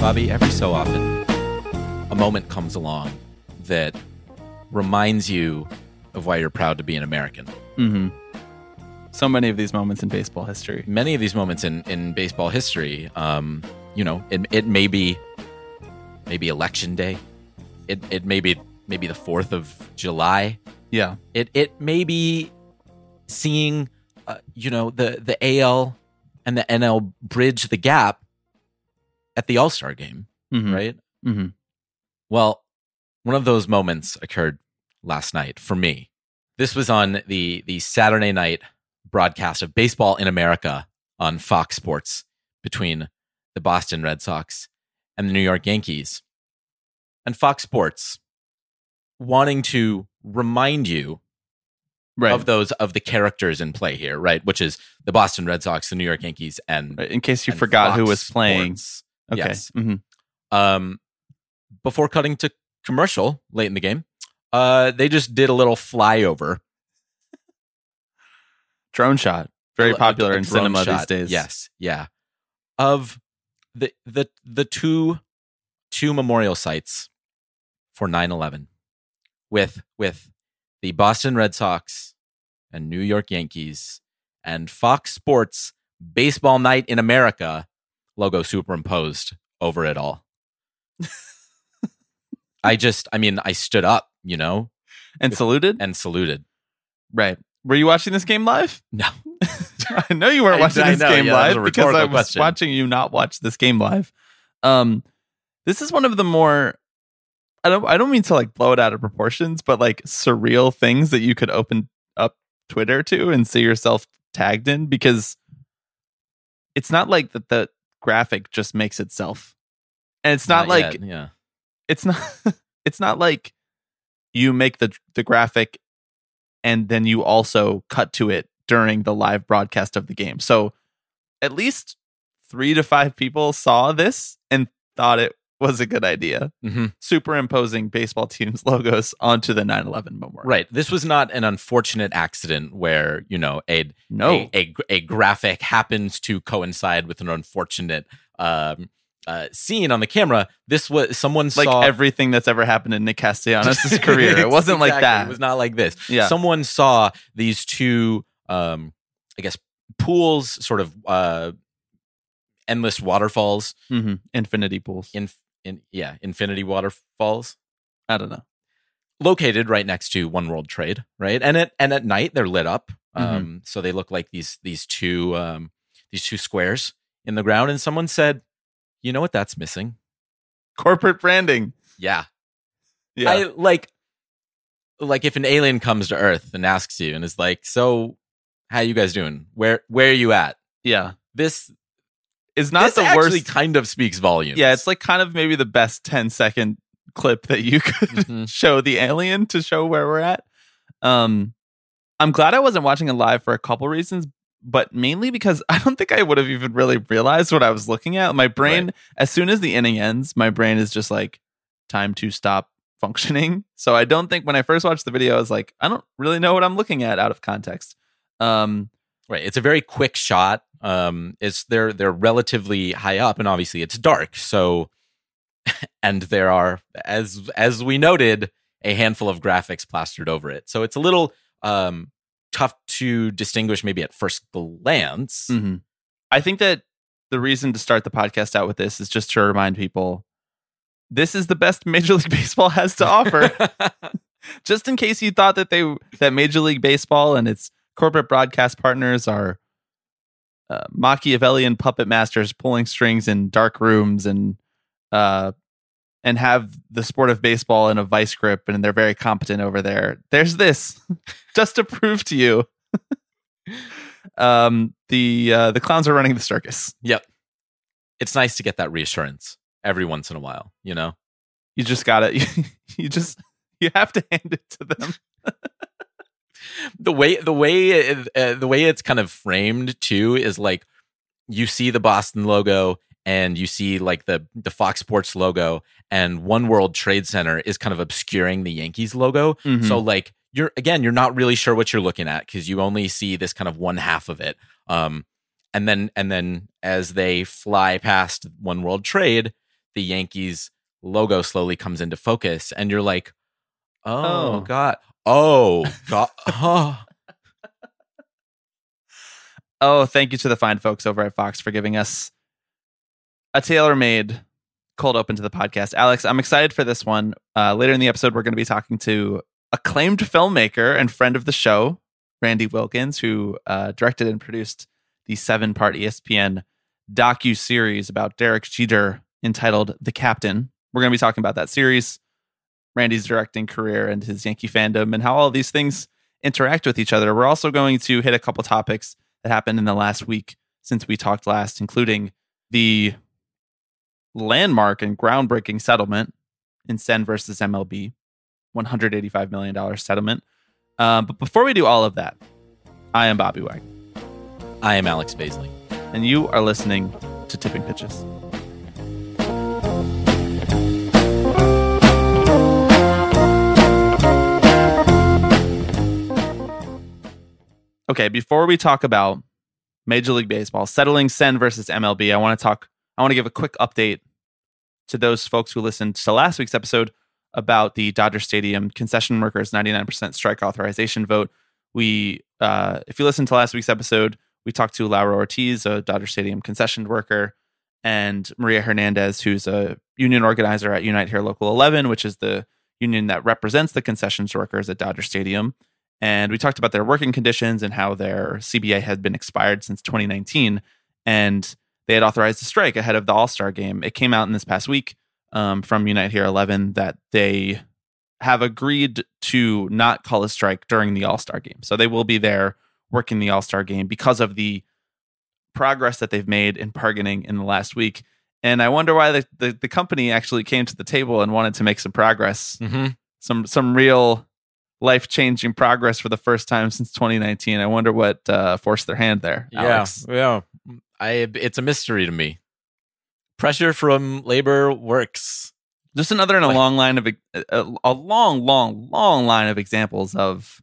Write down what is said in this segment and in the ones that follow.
Bobby, every so often, a moment comes along that reminds you of why you're proud to be an American. Mm-hmm. So many of these moments in baseball history. Many of these moments in, in baseball history, um, you know, it, it may be maybe election day. It, it may be maybe the 4th of July. Yeah. It it may be seeing, uh, you know, the, the AL and the NL bridge the gap at the All Star game, Mhm. right? Mm-hmm. Well, one of those moments occurred last night for me. This was on the the Saturday night broadcast of baseball in America on Fox Sports between the Boston Red Sox and the New York Yankees. And Fox Sports wanting to remind you Right. of those of the characters in play here, right? Which is the Boston Red Sox, the New York Yankees, and Right, In case you forgot who was playing. Sports. Okay. Yes. hmm Um, before cutting to commercial late in the game, uh, they just did a little flyover. Drone shot. Very A- a- popular a in cinema shot. these days. Yes, yeah. Of the the the two two memorial sites for 9/11 with with the Boston Red Sox and New York Yankees and Fox Sports Baseball Night in America logo superimposed over it all. I just I mean I stood up, you know, And saluted? and saluted. right. Were you watching this game live? No. I know you weren't watching I this know, game yeah, live because I was question. watching you not watch this game live. Um, this is one of the more I don't I don't mean to like blow it out of proportions, but like surreal things that you could open up Twitter to and see yourself tagged in because it's not like that the graphic just makes itself. And it's not, like yet, yeah. it's not it's not like you make the the graphic and then you also cut to it during the live broadcast of the game. So at least 3 to 5 people saw this and thought it was a good idea. hmm Superimposing baseball teams logos onto the 9/11 memorial. Right. This was not an unfortunate accident where, you know, a, No. a, a, a graphic happens to coincide with an unfortunate um, uh, scene on the camera. This was someone like saw everything that's ever happened in Nick Castellanos' career. It wasn't like that. It was not like this. Yeah. Someone saw these two, um, I guess, pools, sort of uh, endless waterfalls Mhm. Infinity pools. in, in yeah, infinity waterfalls I don't know. located right next to One World Trade, right? And at and at night they're lit up, Mm-hmm. um, so they look like these these two um, these two squares in the ground. And someone said, "You know what? That's missing." Corporate branding. Yeah, Yeah. I like like if an alien comes to Earth and asks you and is like, "So, how you guys doing? Where where are you at?" yeah. This Is not this the actually worst kind of speaks volumes. Yeah, it's like kind of maybe the best 10 second clip that you could Mhm. show the alien to show where we're at. Um I'm glad I wasn't watching it live for a couple reasons, but mainly because I don't think I would have even really realized what I was looking at. My brain, Right. as soon as the inning ends, my brain is just like time to stop functioning. So I don't think when I first watched the video, I was like, I don't really know what I'm looking at out of context. Um Right. It's a very quick shot. Um, it's they're they're relatively high up, and obviously it's dark. So, and there are, as as we noted, a handful of graphics plastered over it. So it's a little um tough to distinguish, maybe at first glance. Mhm. I think that the reason to start the podcast out with this is just to remind people this is the best Major League Baseball has to offer. just in case you thought that they that Major League Baseball and its corporate broadcast partners are uh, Machiavellian puppet masters pulling strings in dark rooms and uh and have the sport of baseball in a vice grip and they're very competent over there. There's this just to prove to you um the uh the clowns are running the circus Yep. It's nice to get that reassurance. every once in a while, you know? You just got it. you just you have to hand it to them. The way the way uh, the way it's kind of framed too is like you see the Boston logo and you see like the the Fox Sports logo and One World Trade Center is kind of obscuring the Yankees logo. Mhm. So like you're again you're not really sure what you're looking at because you only see this kind of one half of it. Um and then and then as they fly past One World Trade, the Yankees logo slowly comes into focus and you're like, "Oh, Oh. god. Oh, god. Oh. Oh, thank you to the fine folks over at Fox for giving us a tailor made cold open to the podcast. Alex, I'm excited for this one. Uh, later in the episode, we're going to be talking to acclaimed filmmaker and friend of the show, Randy Wilkins, who uh, directed and produced the seven part ESPN docu series about Derek Jeter entitled The Captain. We're going to be talking about that series, Randy's directing career, and his Yankee fandom, and how all these things interact with each other. We're also going to hit a couple topics that happened in the last week since we talked last, including the landmark and groundbreaking settlement in Sen versus MLB, $185 million settlement. Um, but before we do all of that, I am Bobby Wag, I am Alex Baisley. and you are listening to Tipping Pitches. Okay, before we talk about Major League Baseball settling Sen versus MLB, I want to talk. I want to give a quick update to those folks who listened to last week's episode about the Dodger Stadium concession workers 99% strike authorization vote. We, uh, if you listened to last week's episode, we talked to Laura Ortiz, a Dodger Stadium concession worker, and Maria Hernandez, who's a union organizer at Unite Here Local 11, which is the union that represents the concessions workers at Dodger Stadium. And we talked about their working conditions and how their CBA had been expired since 2019. And they had authorized a strike ahead of the All Star game. It came out in this past week um, from Unite Here 11 that they have agreed to not call a strike during the All Star game. So they will be there working the All Star game because of the progress that they've made in bargaining in the last week. And I wonder why the, the, the company actually came to the table and wanted to make some progress, Mm-hmm. some some real life changing progress for the first time since 2019. I wonder what uh, forced their hand there. Alex. Yeah, yeah. I it's a mystery to me. Pressure from labor works. Just another in a Like- long line of a, a long, long, long line of examples of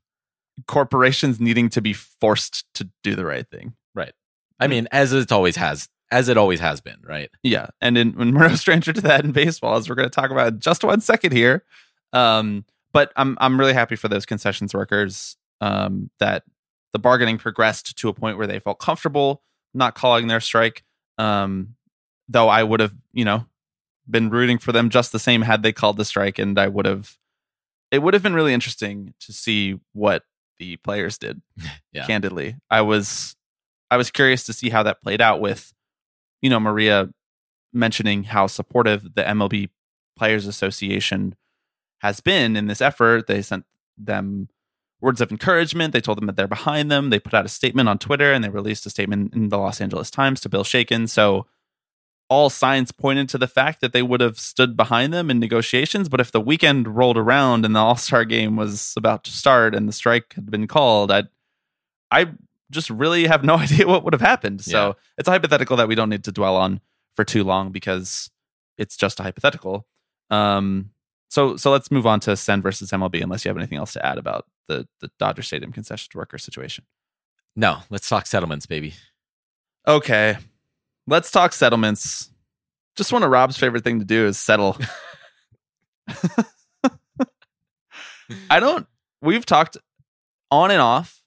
corporations needing to be forced to do the right thing. Right. I mean, as it always has, as it always has been, right? Yeah, and in, when we're no stranger to that in baseball, as we're going to talk about in just one second here. Um, but I'm I'm really happy for those concessions workers um, that the bargaining progressed to a point where they felt comfortable not calling their strike. Um, though I would have, you know, been rooting for them just the same had they called the strike, and I would have. It would have been really interesting to see what the players did. Yeah. Candidly, I was I was curious to see how that played out with, you know, Maria mentioning how supportive the MLB Players Association has been in this effort. They sent them words of encouragement. They told them that they're behind them. They put out a statement on Twitter and they released a statement in the Los Angeles Times to Bill Shaikin. So all signs pointed to the fact that they would have stood behind them in negotiations. But if the weekend rolled around and the All Star game was about to start and the strike had been called, I, I just really have no idea what would have happened. So Yeah. it's a hypothetical that we don't need to dwell on for too long because it's just a hypothetical. Um, so so let's move on to Sen versus MLB. Unless you have anything else to add about the the Dodger Stadium concession worker situation. No, let's talk settlements, baby. Okay, let's talk settlements. Just one of Rob's favorite thing to do is settle. I don't. We've talked on and off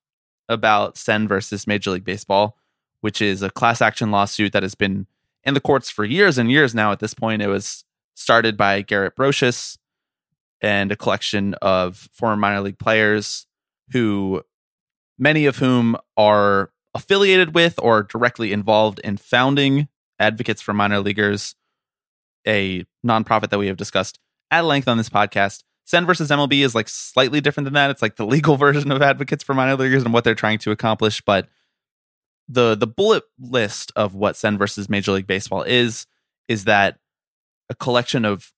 about Sen versus Major League Baseball, which is a class action lawsuit that has been in the courts for years and years now. At this point, it was started by Garrett Broshuis and a collection of former minor league players who, many of whom are affiliated with or directly involved in founding Advocates for Minor Leaguers, a nonprofit that we have discussed at length on this podcast. Sen versus MLB is like slightly different than that. It's like the legal version of Advocates for Minor Leaguers and what they're trying to accomplish. But the the bullet list of what Sen versus Major League Baseball is is that a collection of,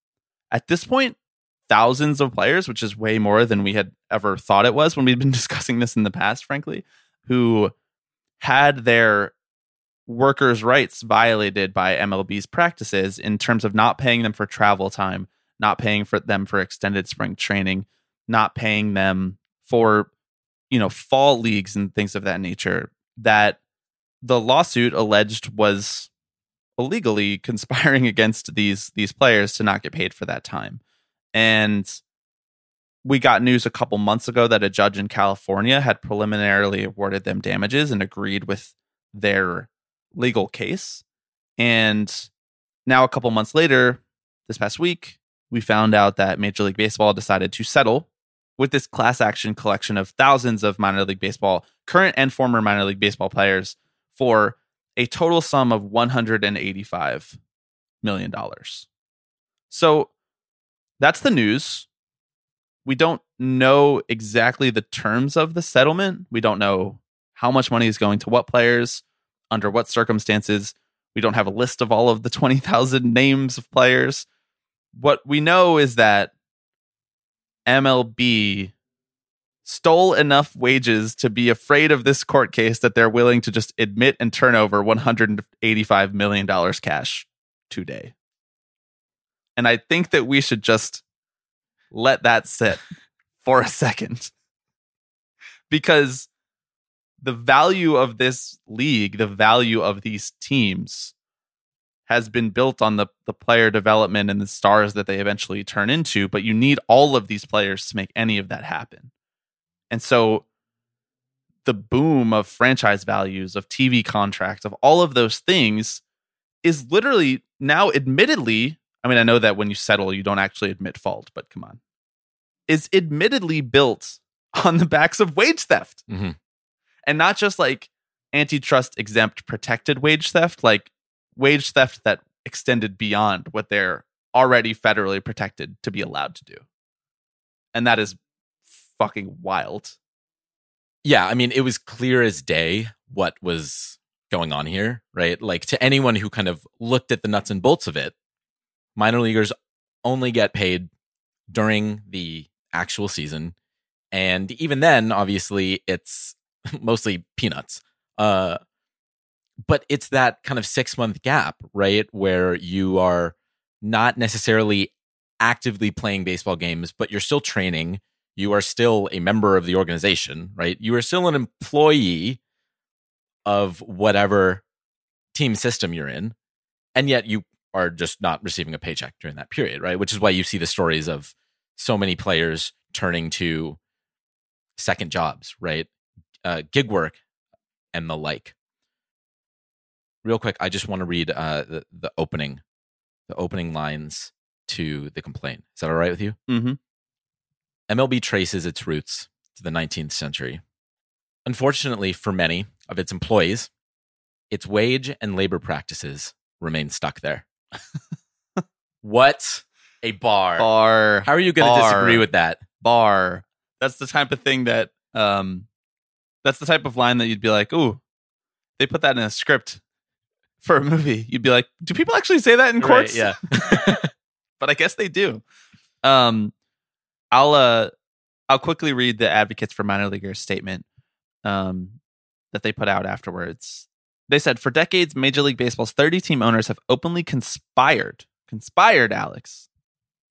at this point, thousands of players, which is way more than we had ever thought it was when we'd been discussing this in the past, frankly, who had their workers' rights violated by MLB's practices in terms of not paying them for travel time, not paying for them for extended spring training, not paying them for you know fall leagues and things of that nature that the lawsuit alleged was illegally conspiring against these these players to not get paid for that time and we got news a couple months ago that a judge in California had preliminarily awarded them damages and agreed with their legal case. And now, a couple months later, this past week, we found out that Major League Baseball decided to settle with this class action collection of thousands of minor league baseball, current and former minor league baseball players for a total sum of $185 million. So that's the news. We don't know exactly the terms of the settlement. We don't know how much money is going to what players, under what circumstances. We don't have a list of all of the 20,000 names of players. What we know is that MLB stole enough wages to be afraid of this court case that they're willing to just admit and turn over $185 million cash today. And I think that we should just let that sit for a second. Because the value of this league, the value of these teams has been built on the the player development and the stars that they eventually turn into, but you need all of these players to make any of that happen. And so the boom of franchise values, of TV contracts, of all of those things is literally now admittedly, I mean I know that when you settle you don't actually admit fault, but come on. Is admittedly built on the backs of wage theft. Mm-hmm. And not just like antitrust exempt protected wage theft, like wage theft that extended beyond what they're already federally protected to be allowed to do. And that is fucking wild. Yeah, I mean, it was clear as day what was going on here, right? Like to anyone who kind of looked at the nuts and bolts of it, minor leaguers only get paid during the actual season. And even then, obviously, it's mostly peanuts. Uh, but it's that kind of six month gap, right? Where you are not necessarily actively playing baseball games, but you're still training. You are still a member of the organization, right? You are still an employee of whatever team system you're in. And yet you are just not receiving a paycheck during that period, right? Which is why you see the stories of so many players turning to second jobs, right? Uh, gig work and the like. Real quick, I just want to read uh, the the opening, the opening lines to the complaint. Is that all right with you? Mm-hmm. MLB traces its roots to the 19th century. Unfortunately for many of its employees, its wage and labor practices remain stuck there. What a bar. Bar. How are you going to disagree with that? bar. That's the type of thing that um that's the type of line that you'd be like, "Ooh, they put that in a script for a movie." You'd be like, "Do people actually say that in courts?" Right, yeah. but I guess they do. Um I'll uh I'll quickly read the advocates for minor leaguers statement um that they put out afterwards. They said for decades Major League Baseball's 30 team owners have openly conspired, conspired Alex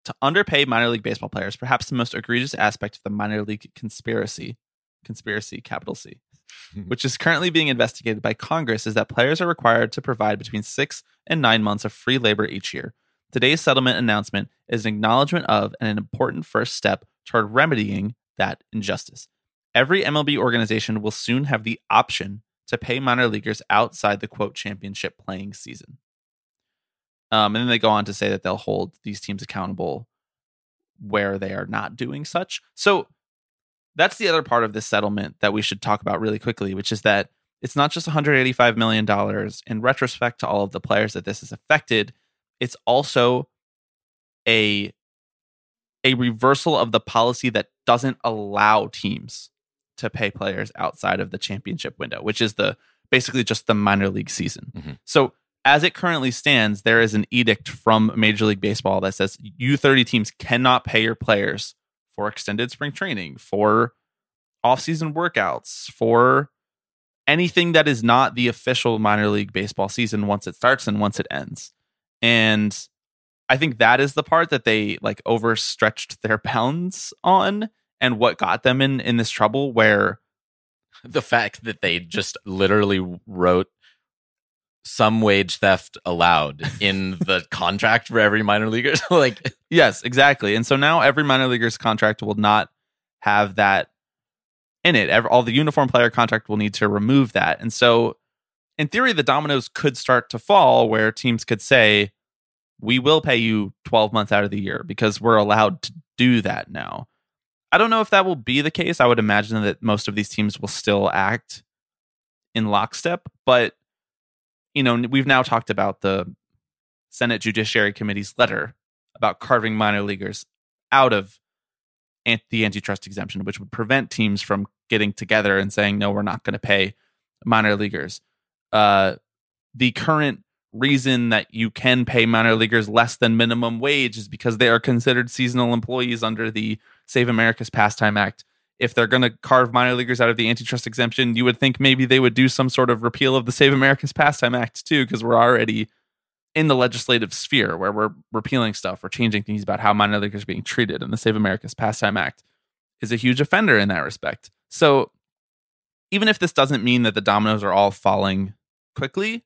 to underpay minor league baseball players, perhaps the most egregious aspect of the minor league conspiracy, conspiracy capital C, which is currently being investigated by Congress, is that players are required to provide between six and nine months of free labor each year. Today's settlement announcement is an acknowledgement of and an important first step toward remedying that injustice. Every MLB organization will soon have the option to pay minor leaguers outside the quote championship playing season. Um, and then they go on to say that they'll hold these teams accountable where they are not doing such. So that's the other part of this settlement that we should talk about really quickly, which is that it's not just $185 million in retrospect to all of the players that this has affected. It's also a a reversal of the policy that doesn't allow teams to pay players outside of the championship window, which is the basically just the minor league season. Mhm. So as it currently stands, there is an edict from Major League Baseball that says U30 teams cannot pay your players for extended spring training, for off-season workouts, for anything that is not the official minor league baseball season once it starts and once it ends. And I think that is the part that they like overstretched their bounds on and what got them in in this trouble where the fact that they just literally wrote some wage theft allowed in the contract for every minor leaguer. like, yes, exactly. And so now every minor leaguer's contract will not have that in it. Every, all the uniform player contract will need to remove that. And so, in theory, the dominoes could start to fall where teams could say, we will pay you 12 months out of the year because we're allowed to do that now. I don't know if that will be the case. I would imagine that most of these teams will still act in lockstep, but you know, we've now talked about the Senate Judiciary Committee's letter about carving minor leaguers out of the antitrust exemption, which would prevent teams from getting together and saying, no, we're not going to pay minor leaguers. Uh, the current reason that you can pay minor leaguers less than minimum wage is because they are considered seasonal employees under the Save America's Pastime Act if they're going to carve minor leaguers out of the antitrust exemption, you would think maybe they would do some sort of repeal of the Save America's Pastime Act too, because we're already in the legislative sphere where we're repealing stuff or changing things about how minor leaguers are being treated. And the Save America's Pastime Act is a huge offender in that respect. So even if this doesn't mean that the dominoes are all falling quickly,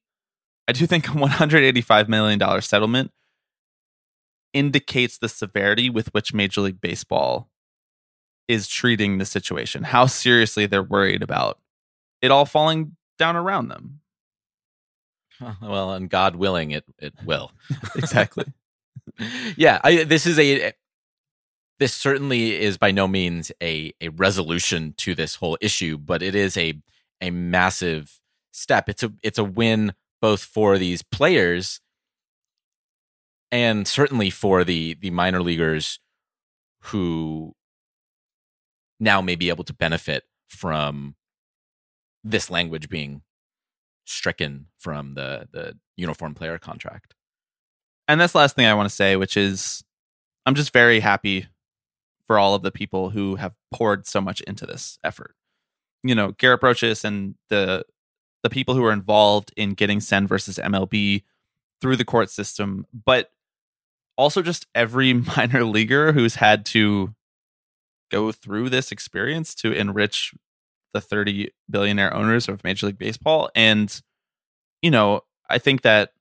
I do think a $185 million settlement indicates the severity with which Major League Baseball is treating the situation, how seriously they're worried about it all falling down around them. Well, and God willing, it it will. exactly. yeah, I, this is a this certainly is by no means a a resolution to this whole issue, but it is a a massive step. It's a it's a win both for these players and certainly for the the minor leaguers who now may be able to benefit from this language being stricken from the the uniform player contract. And that's the last thing I want to say, which is I'm just very happy for all of the people who have poured so much into this effort. You know, Garrett Broshuis and the the people who are involved in getting Sen versus MLB through the court system, but also just every minor leaguer who's had to go through this experience to enrich the 30 billionaire owners of Major League Baseball. And, you know, I think that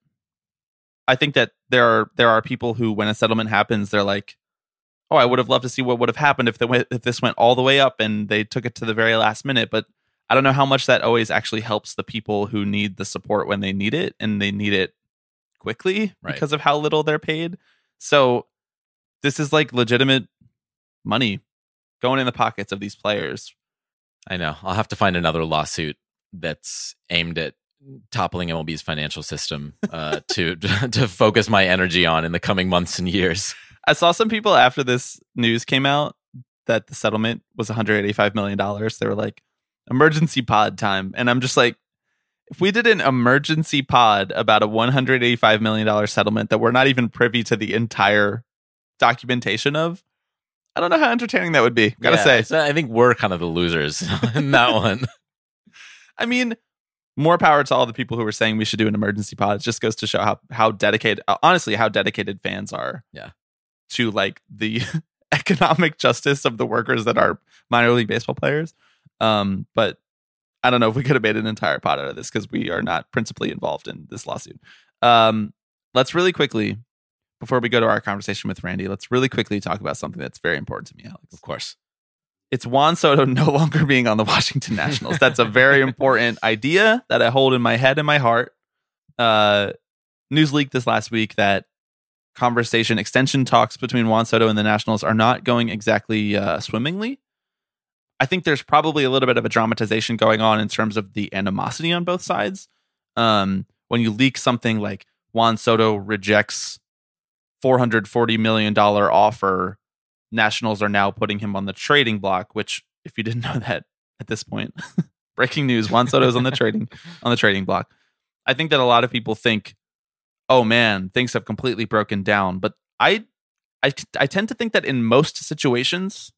I think that there are there are people who, when a settlement happens, they're like, "Oh, I would have loved to see what would have happened if the if this went all the way up and they took it to the very last minute." But I don't know how much that always actually helps the people who need the support when they need it and they need it quickly right. because of how little they're paid. So this is like legitimate money going in the pockets of these players. I know. I'll have to find another lawsuit that's aimed at toppling MLB's financial system uh, to to focus my energy on in the coming months and years. I saw some people after this news came out that the settlement was 185 million dollars. They were like, "Emergency pod time," and I'm just like, if we did an emergency pod about a 185 million dollar settlement that we're not even privy to the entire documentation of, I don't know how entertaining that would be. Gotta yeah, say, so I think we're kind of the losers in that one. I mean, more power to all the people who were saying we should do an emergency pod. It just goes to show how how dedicated, uh, honestly, how dedicated fans are. Yeah. To like the economic justice of the workers that are minor league baseball players. Um, but I don't know if we could have made an entire pod out of this because we are not principally involved in this lawsuit. Um, let's really quickly before we go to our conversation with Randy, let's really quickly talk about something that's very important to me, Alex. Of course. It's Juan Soto no longer being on the Washington Nationals. That's a very important idea that I hold in my head and my heart. Uh, news leaked this last week that conversation extension talks between Juan Soto and the Nationals are not going exactly uh, swimmingly. I think there's probably a little bit of a dramatization going on in terms of the animosity on both sides. Um, when you leak something like Juan Soto rejects $440 million offer, Nationals are now putting him on the trading block, which, if you didn't know that at this point, breaking news, Juan Soto is on the trading on the trading block. I think that a lot of people think oh man, things have completely broken down. But I, I, I tend to think that in most situations,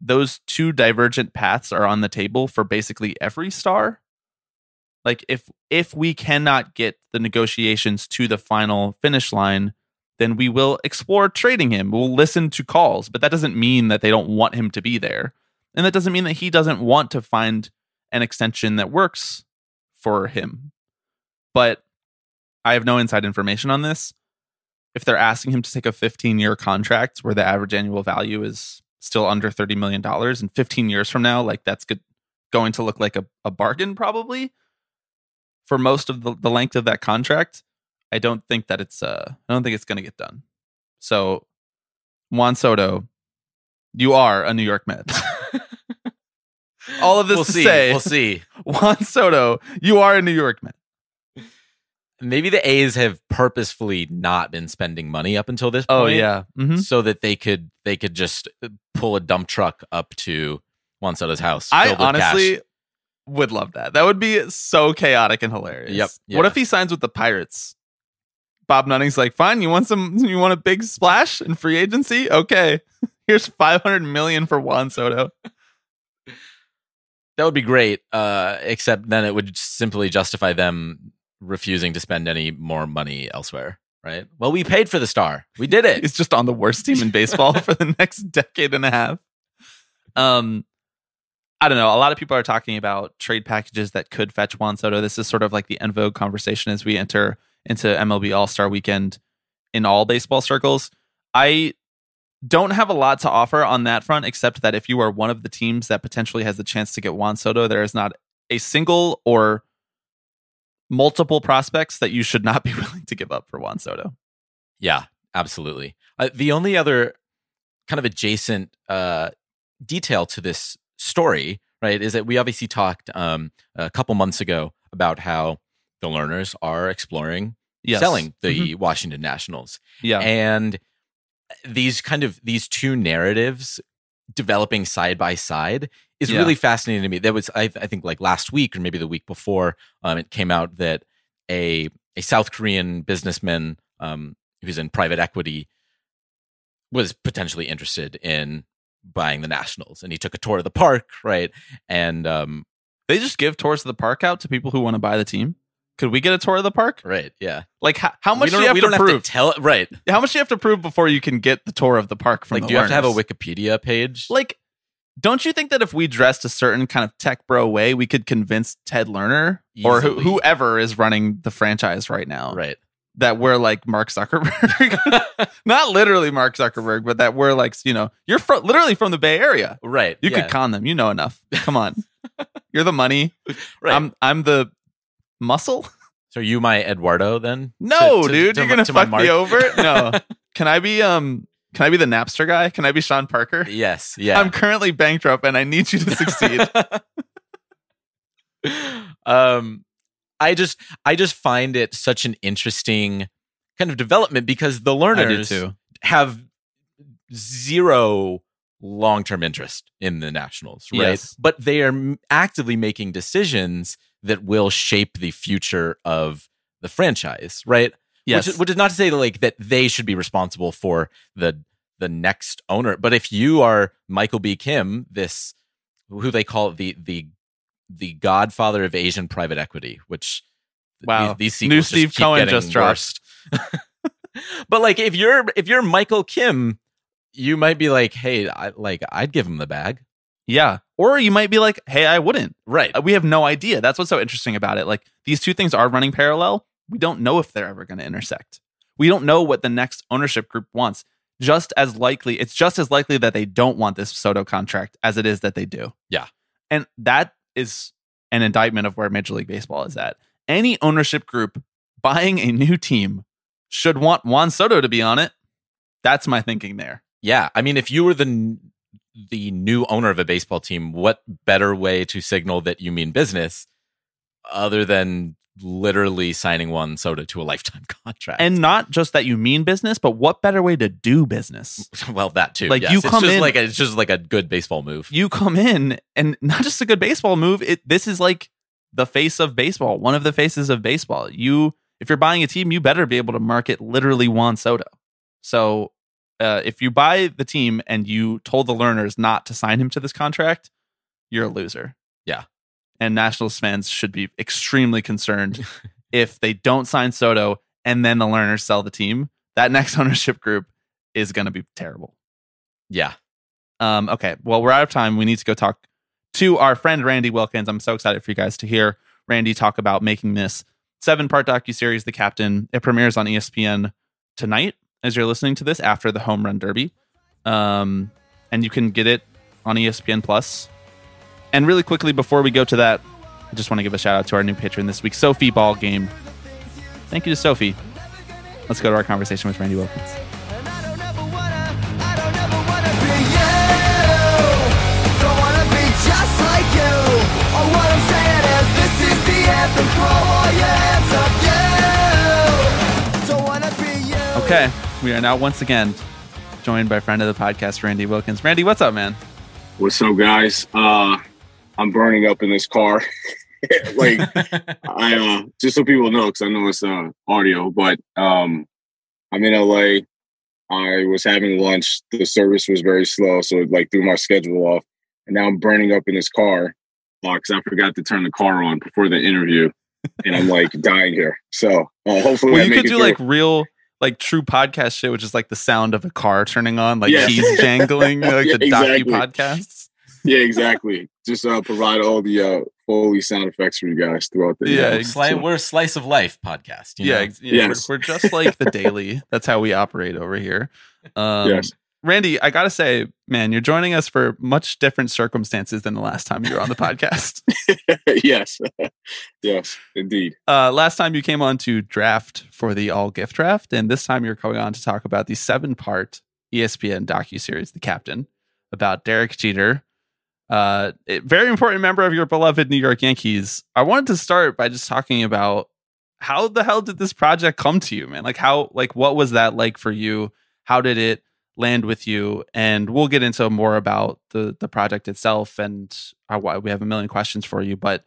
those two divergent paths are on the table for basically every star. Like if if we cannot get the negotiations to the final finish line, then we will explore trading him. We'll listen to calls, but that doesn't mean that they don't want him to be there. And that doesn't mean that he doesn't want to find an extension that works for him. But I have no inside information on this. If they're asking him to take a 15 year contract where the average annual value is still under $30 million, and 15 years from now, like that's good, going to look like a, a bargain probably for most of the, the length of that contract. I don't think that it's uh I don't think it's gonna get done. So Juan Soto, you are a New York Met. All of this we'll to see. say, We'll see. Juan Soto, you are a New York Met. Maybe the A's have purposefully not been spending money up until this point. Oh yeah, Mhm. so that they could they could just pull a dump truck up to Juan Soto's house. I honestly cash. would love that. That would be so chaotic and hilarious. Yep, What if he signs with the Pirates? Bob Nutting's like, fine. You want some? You want a big splash in free agency? Okay, here's five hundred million for Juan Soto. that would be great. Uh, except then it would simply justify them refusing to spend any more money elsewhere. Right? Well, we paid for the star. We did it. He's just on the worst team in baseball for the next decade and a half. Um, I don't know. A lot of people are talking about trade packages that could fetch Juan Soto. This is sort of like the en vogue conversation as we enter into MLB All Star Weekend in all baseball circles. I don't have a lot to offer on that front, except that if you are one of the teams that potentially has the chance to get Juan Soto, there is not a single or multiple prospects that you should not be willing to give up for Juan Soto. Yeah, absolutely. Uh, the only other kind of adjacent uh, detail to this story, right, is that we obviously talked um, a couple months ago about how the Lerners are exploring Yes. selling the Washington Nationals, Yeah. and these kind of these two narratives developing side by side is Yeah. really fascinating to me. That was, I, I think, like last week or maybe the week before, um, it came out that a a South Korean businessman um, who's in private equity was potentially interested in buying the Nationals, and he took a tour of the park, right? And um, They just give tours of the park out to people who want to buy the team. Could we get a tour of the park? right, yeah. Like how, how much do you have to prove? have to tell it, right? how much do you have to prove before you can get the tour of the park from Like, the do you have to have a? Wikipedia page? Like, don't you think that if we dressed a certain kind of tech bro way, we could convince Ted Lerner or who, whoever is running the franchise right now right. that we're like Mark Zuckerberg? Not literally Mark Zuckerberg, but that we're like, you know, you're fro- literally from the Bay Area. Right. You yeah. could con them. You know enough. Come on. you're the money. Right. I'm I'm the muscle. so are you my Eduardo then? No, To- to- dude, to you're gonna fuck me over. No, can I be um? Can I be the Napster guy? Can I be Sean Parker? Yes. Yeah. I'm currently bankrupt and I need you to succeed. um I just I just find it such an interesting kind of development because the Lerners have zero long-term interest in the nationals right Yes. but they are actively making decisions that will shape the future of the franchise right Yes. which, is- which is not to say that, like that they should be responsible for the the next owner but if you are michael b kim this who they call the the the godfather of asian private equity which Wow. these, these New Steve just Cohen just dropped. but like if you're if you're michael kim you might be like hey I, like i'd give him the bag yeah. Or you might be like, hey, I wouldn't. right Uh, We have no idea. That's what's so interesting about it. Like these two things are running parallel. We don't know if they're ever going to intersect. We don't know what the next ownership group wants. Just as likely, it's just as likely that they don't want this Soto contract as it is that they do. Yeah. And that is an indictment of where Major League Baseball is at. Any ownership group buying a new team should want Juan Soto to be on it. That's my thinking there. Yeah, I mean, if you were the the new owner of a baseball team, what better way to signal that you mean business other than literally signing Juan Soto to a lifetime contract? And not just that you mean business, but what better way to do business? well, that too. Like, yes. you It's come just in- like a, it's just like a good baseball move. You come in and not just a good baseball move, it this is like the face of baseball, one of the faces of baseball. You if you're buying a team, you better be able to market literally Juan Soto. So uh, if you buy the team and you told the Lerners not to sign him to this contract, you're a loser. Yeah. And Nationals fans should be extremely concerned if they don't sign Soto and then the Lerners sell the team. That next ownership group is going to be terrible. Yeah. Um, okay. Well, we're out of time. We need to go talk to our friend Randy Wilkins. I'm so excited for you guys to hear Randy talk about making this seven part docu series, The Captain. It premieres on ESPN tonight as you're listening to this after the Home Run Derby, um, and you can get it on ESPN Plus. And really quickly before we go to that, I just want to give a shout out to our new patron this week, Sophie Ball Game. Thank you to Sophie. Let's go to our conversation with Randy Wilkins. Okay, we are now once again joined by friend of the podcast, Randy Wilkins. Randy, what's up, man? What's up, guys? Uh, I'm burning up in this car. like, I uh, just so people know, because I know it's uh, audio, but um, I'm in LA. I was having lunch. The service was very slow, so it like threw my schedule off. And now I'm burning up in this car because I forgot to turn the car on before the interview, and I'm like dying here. So uh, hopefully, Well, you could do through. like real, like true podcast shit, which is like the sound of a car turning on, like Yeah. keys jangling, like Yeah, the docu exactly. podcasts. yeah, exactly. Just uh, provide all the uh, Foley sound effects for you guys throughout the Yeah, uh, ex- Sli- we're a slice of life podcast. You Yeah, know? ex- yeah Yes. we're, we're just like the daily. That's how we operate over here. Um, Yes. Randy, I gotta say, man, you're joining us for much different circumstances than the last time you were on the podcast. yes, yes, indeed. Uh, last time you came on to draft for the all gift draft, and this time you're coming on to talk about the seven part ESPN docu series, The Captain, about Derek Jeter, uh, a very important member of your beloved New York Yankees. I wanted to start by just talking about how the hell did this project come to you, man? Like how, like what was that like for you? How did it land with you? And we'll get into more about the the project itself and why we have a million questions for you, but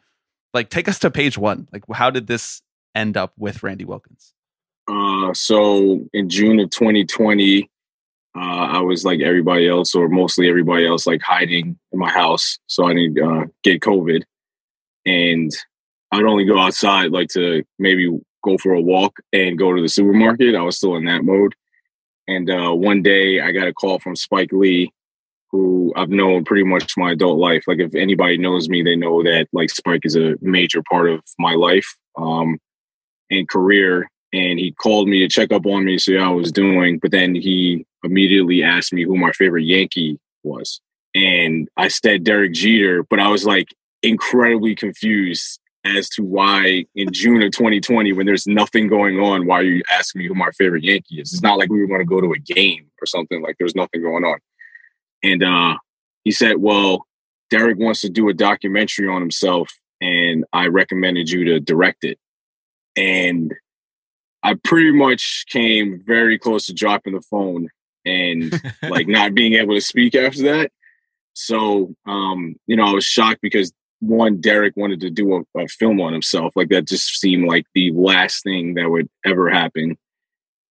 like take us to page one. Like how did this end up with Randy Wilkins? Uh, so in June of 2020, uh, I was like everybody else, or mostly everybody else, like hiding in my house. So I didn't uh, get COVID, and I'd only go outside like to maybe go for a walk and go to the supermarket. I was still in that mode. And uh, one day I got a call from Spike Lee, who I've known pretty much my adult life. Like if anybody knows me, they know that like Spike is a major part of my life um, and career. And he called me to check up on me, see how I was doing. But then he immediately asked me who my favorite Yankee was. And I said Derek Jeter, but I was like incredibly confused as to why in June of 2020, when there's nothing going on, why are you asking me who my favorite Yankee is? It's not like we were going to go to a game or something. Like there's nothing going on. And uh, he said, Well, Derek wants to do a documentary on himself, and I recommended you to direct it. And I pretty much came very close to dropping the phone and like not being able to speak after that. So, um, you know, I was shocked because one, Derek wanted to do a, a film on himself. Like that just seemed like the last thing that would ever happen.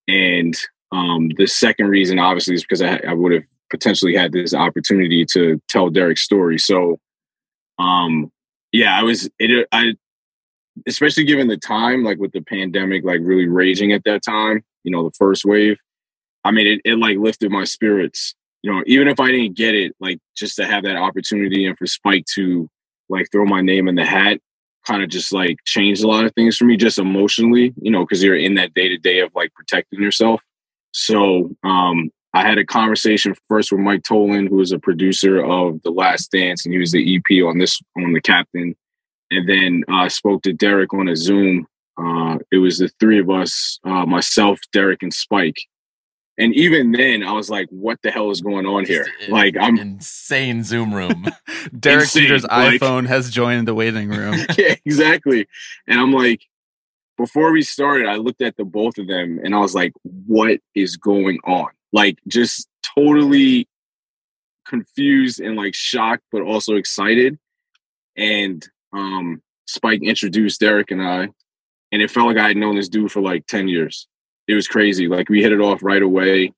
And um, the second reason, obviously, is because I, I would have potentially had this opportunity to tell Derek's story. So, um, yeah, I was it. I especially given the time, like with the pandemic, like really raging at that time. You know, the first wave. I mean, it, it like lifted my spirits. You know, even if I didn't get it, like just to have that opportunity and for Spike to like throw my name in the hat kind of just like changed a lot of things for me just emotionally you know because you're in that day to day of like protecting yourself. So um i had a conversation first with mike tollin who was a producer of the last dance and he was the ep on this on the captain. And then uh, i spoke to derek on a zoom. Uh it was the three of us uh myself derek and spike and even then i was like what the hell is going on here Just, like i'm insane Zoom room. Derek Insane, like- iPhone has joined the waiting room. yeah, exactly. And I'm like, before we started, I looked at the both of them and I was like, what is going on? Like, just totally confused and like shocked, but also excited. And um, Spike introduced Derek and I. and it felt like I had known this dude for like ten years. It was crazy. Like we hit it off right away.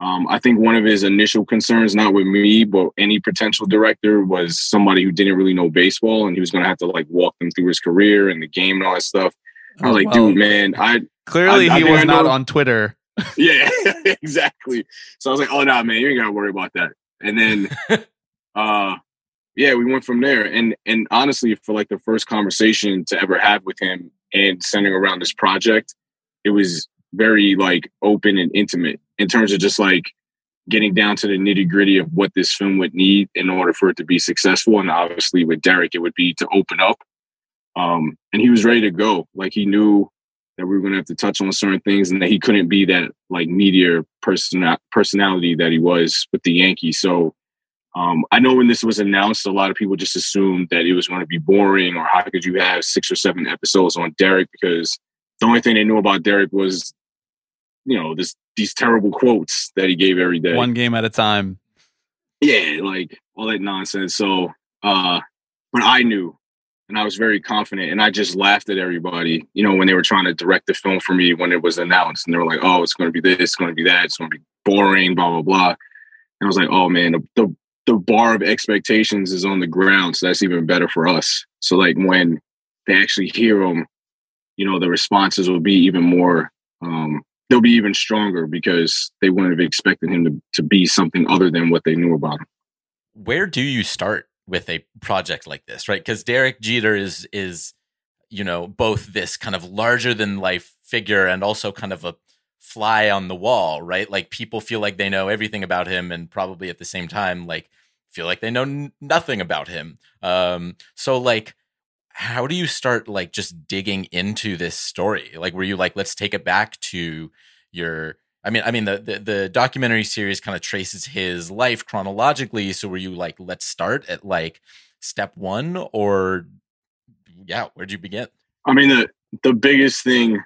Um, I think one of his initial concerns, not with me, but any potential director, was somebody who didn't really know baseball, and he was going to have to like walk them through his career and the game and all that stuff. I was Oh, like, well. dude, man, I Clearly, I- I he was not on Twitter. yeah, exactly. So I was like, oh no, man, you ain't gotta worry about that. And then uh yeah, we went from there. And and honestly, for like the first conversation to ever have with him and centering around this project, it was very like open and intimate in terms of just like getting down to the nitty gritty of what this film would need in order for it to be successful. And obviously with Derek, it would be to open up. Um, and he was ready to go. Like he knew that we were going to have to touch on certain things and that he couldn't be that like media person personality that he was with the Yankees. So um, I know when this was announced, a lot of people just assumed that it was going to be boring or how could you have six or seven episodes on Derek because the only thing they knew about Derek was, you know, this these terrible quotes that he gave every day One game at a time. yeah, like all that nonsense. So, uh, but I knew and I was very confident and I just laughed at everybody, you know, when they were trying to direct the film for me when it was announced and they were like, oh, it's going to be this, it's going to be that, it's going to be boring, blah, blah, blah. And I was like, oh man, the, the, the bar of expectations is on the ground. So that's even better for us. So like when they actually hear them, you know, the responses will be even more, um, they'll be even stronger because they wouldn't have expected him to, to be something other than what they knew about him. where do you start with a project like this right? Because derek jeter is is you know both this kind of larger than life figure and also kind of a fly on the wall right? Like people feel like they know everything about him and probably at the same time like feel like they know n- nothing about him. Um so like how do you start like just digging into this story like were you like let's take it back to your I mean, I mean, the, the the documentary series kind of traces his life chronologically. So, were you like, let's start at like step one, or yeah, where'd you begin? I mean, the the biggest thing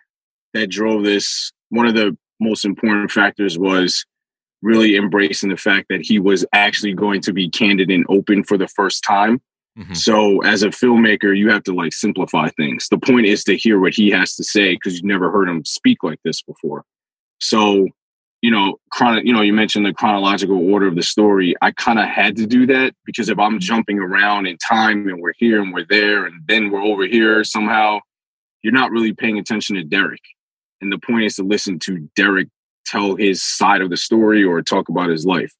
that drove this, one of the most important factors was really embracing the fact that he was actually going to be candid and open for the first time. Mhm. So, as a filmmaker, you have to like simplify things. The point is to hear what he has to say because you've never heard him speak like this before. So, you know, chrono, you know, you mentioned the chronological order of the story. I kind of had to do that because if I'm jumping around in time and we're here and we're there and then we're over here somehow, you're not really paying attention to Derek. And the point is to listen to Derek tell his side of the story or talk about his life.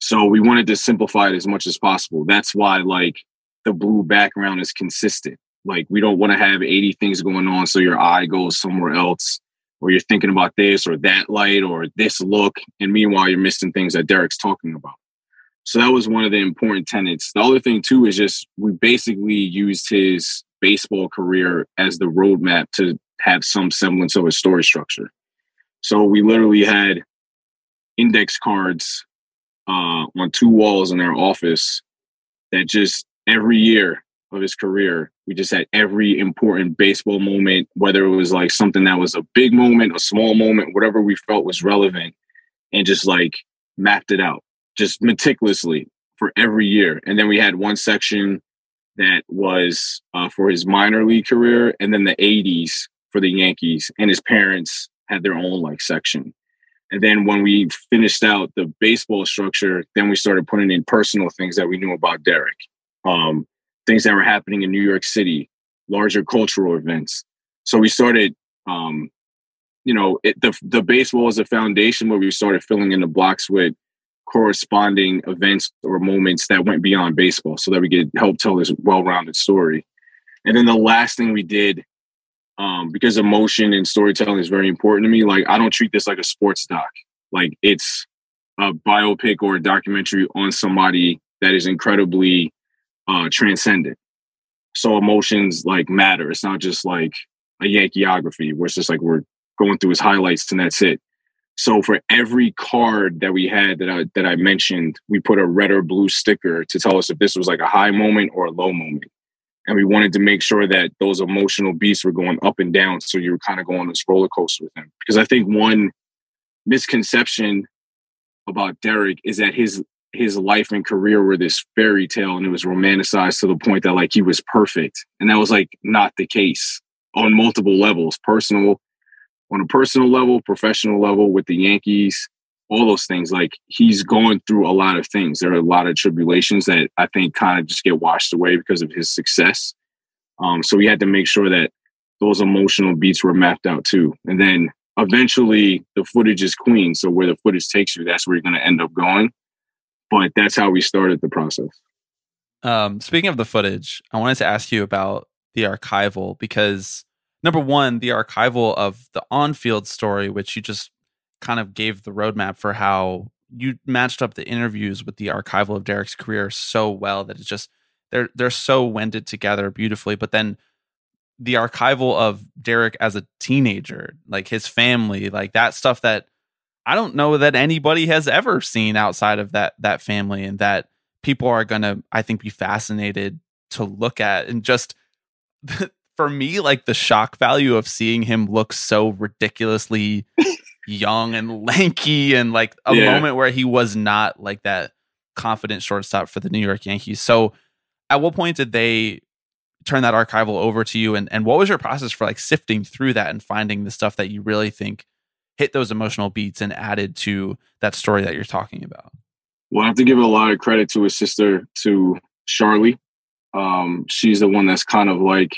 So we wanted to simplify it as much as possible. That's why like the blue background is consistent. Like we don't want to have 80 things going on so your eye goes somewhere else or you're thinking about this or that light or this look and meanwhile you're missing things that Derek's talking about. So that was one of the important tenets. The other thing too is just we basically used his baseball career as the roadmap to have some semblance of a story structure. So we literally had index cards uh, on two walls in our office that just every year of his career, we just had every important baseball moment, whether it was like something that was a big moment, a small moment, whatever we felt was relevant, and just like mapped it out just meticulously for every year. And then we had one section that was uh, for his minor league career, and then the 80s for the Yankees, and his parents had their own like section. And then when we finished out the baseball structure, then we started putting in personal things that we knew about Derek, um, things that were happening in New York City, larger cultural events. So we started, um, you know, it, the the baseball was a foundation where we started filling in the blocks with corresponding events or moments that went beyond baseball, so that we could help tell this well-rounded story. And then the last thing we did um, because emotion and storytelling is very important to me. Like I don't treat this like a sports doc. Like it's a biopic or a documentary on somebody that is incredibly uh, transcendent. So emotions like matter. It's not just like a Yankeeography where it's just like we're going through his highlights and that's it. So for every card that we had that I that I mentioned, we put a red or blue sticker to tell us if this was like a high moment or a low moment and we wanted to make sure that those emotional beats were going up and down so you were kind of going on this roller coaster with him because i think one misconception about derek is that his his life and career were this fairy tale and it was romanticized to the point that like he was perfect and that was like not the case on multiple levels, personal, on a personal level, professional level with the Yankees, all those things. Like he's going through a lot of things. There are a lot of tribulations that I think kind of just get washed away because of his success. Um, so we had to make sure that those emotional beats were mapped out too. And then eventually the footage is queen. So where the footage takes you, that's where you're going to end up going. But that's how we started the process. Um, speaking of the footage, I wanted to ask you about the archival because number one, the archival of the on-field story, which you just kind of gave the roadmap for how you matched up the interviews with the archival of Derek's career so well that it's just they're they're so wended together beautifully. But then the archival of Derek as a teenager, like his family, like that stuff that I don't know that anybody has ever seen outside of that that family and that people are going to I think be fascinated to look at and just for me like the shock value of seeing him look so ridiculously young and lanky and like a Yeah. moment where he was not like that confident shortstop for the New York Yankees. So at what point did they turn that archival over to you and, and what was your process for like sifting through that and finding the stuff that you really think hit those emotional beats and added to that story that you're talking about? Well, I have to give a lot of credit to his sister, to Charlie. Um, she's the one that's kind of like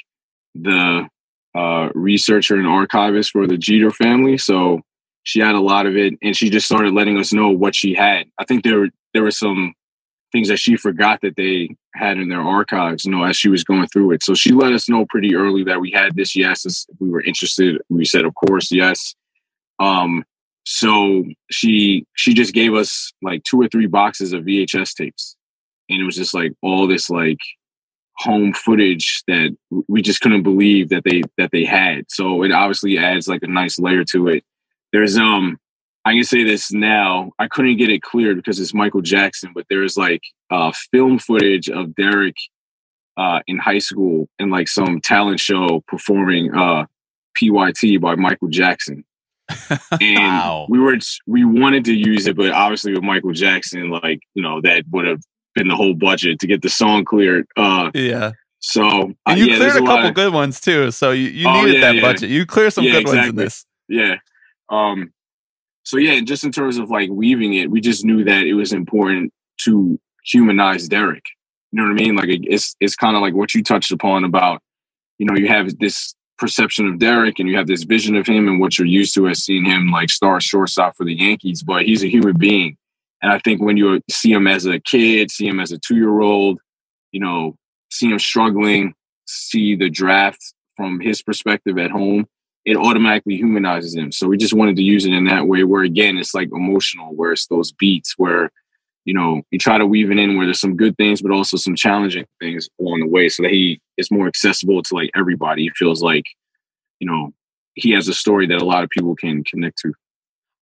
the uh, researcher and archivist for the Jeter family. So she had a lot of it, and she just started letting us know what she had. I think there were there were some things that she forgot that they had in their archives, you know, as she was going through it. So she let us know pretty early that we had this. Yes, we were interested. We said, of course, yes. Um, so she she just gave us like two or three boxes of VHS tapes, and it was just like all this like home footage that we just couldn't believe that they that they had. So it obviously adds like a nice layer to it. There's um I can say this now. I couldn't get it cleared because it's Michael Jackson, but there's like uh film footage of Derek uh in high school and like some talent show performing uh PYT by Michael Jackson and Wow. we were we wanted to use it, but obviously with Michael Jackson, like you know, that would have been the whole budget to get the song cleared. Uh, Yeah. so uh, And you yeah, cleared a couple of- good ones too. So you, you Oh, needed yeah, that yeah. budget. You clear some good ones in this. yeah. Um, so yeah, just in terms of like weaving it, we just knew that it was important to humanize Derek. You know what I mean? Like it's it's kind of like what you touched upon about, you know, you have this perception of Derek and you have this vision of him and what you're used to as seeing him like star shortstop for the Yankees, but he's a human being. And I think when you see him as a kid, see him as a two year old, you know, see him struggling, see the draft from his perspective at home, it automatically humanizes him. So we just wanted to use it in that way where again it's like emotional, where it's those beats where, you know, you try to weave it in where there's some good things, but also some challenging things along the way so that he is more accessible to like everybody. He feels like, you know, he has a story that a lot of people can connect to.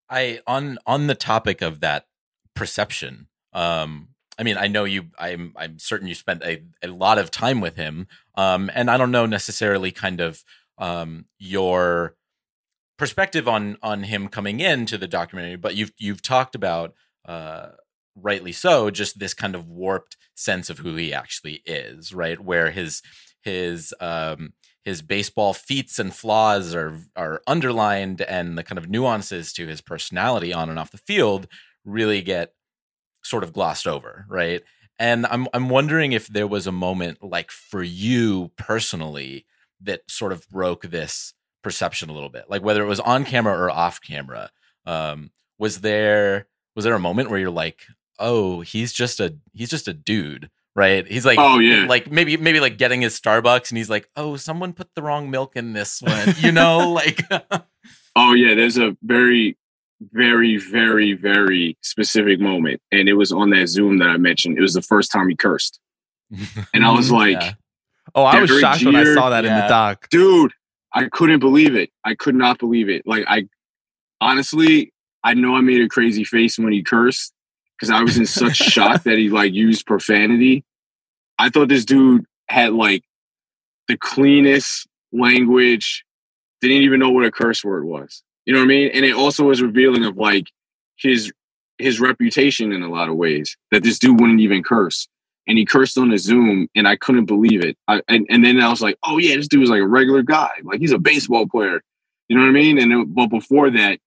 I on on the topic of that perception. Um, I mean, I know you. I'm I'm certain you spent a, a lot of time with him. Um, and I don't know necessarily kind of um your perspective on on him coming into the documentary, but you've you've talked about uh rightly so just this kind of warped sense of who he actually is, right? Where his his um his baseball feats and flaws are are underlined and the kind of nuances to his personality on and off the field really get sort of glossed over, right? And I'm I'm wondering if there was a moment like for you personally that sort of broke this perception a little bit. Like whether it was on camera or off camera. Um was there was there a moment where you're like, "Oh, he's just a he's just a dude." Right? He's like Oh, yeah. like maybe maybe like getting his Starbucks and he's like, "Oh, someone put the wrong milk in this one." You know, like Oh yeah, there's a very, very, very, very specific moment, and it was on that Zoom that I mentioned. It was the first time he cursed, and I was like, Yeah. Oh, I was Derek shocked when I saw that in the doc. dude, I couldn't believe it. I could not believe it. Like I, honestly, I know I made a crazy face when he cursed because I was in such shock that he like used profanity. I thought this dude had like the cleanest language, didn't even know what a curse word was. You know what I mean? And it also was revealing of like his his reputation in a lot of ways that this dude wouldn't even curse. and he cursed on a Zoom, and I couldn't believe it. I, and and then I was like, oh yeah, this dude was like a regular guy, like he's a baseball player. You know what I mean? And it, but before that,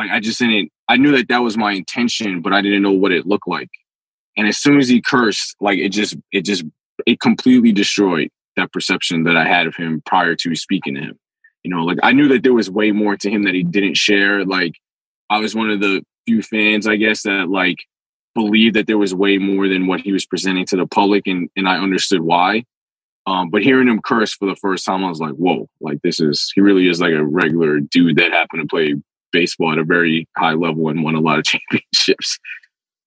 like I just didn't. I knew that that was my intention, but I didn't know what it looked like. And as soon as he cursed, like it just, it just, it completely destroyed that perception that I had of him prior to speaking to him. You know, like I knew that there was way more to him that he didn't share. Like I was one of the few fans, I guess, that like believed that there was way more than what he was presenting to the public, and and I understood why. Um, but hearing him curse for the first time, I was like, whoa, like this is he really is like a regular dude that happened to play baseball at a very high level and won a lot of championships.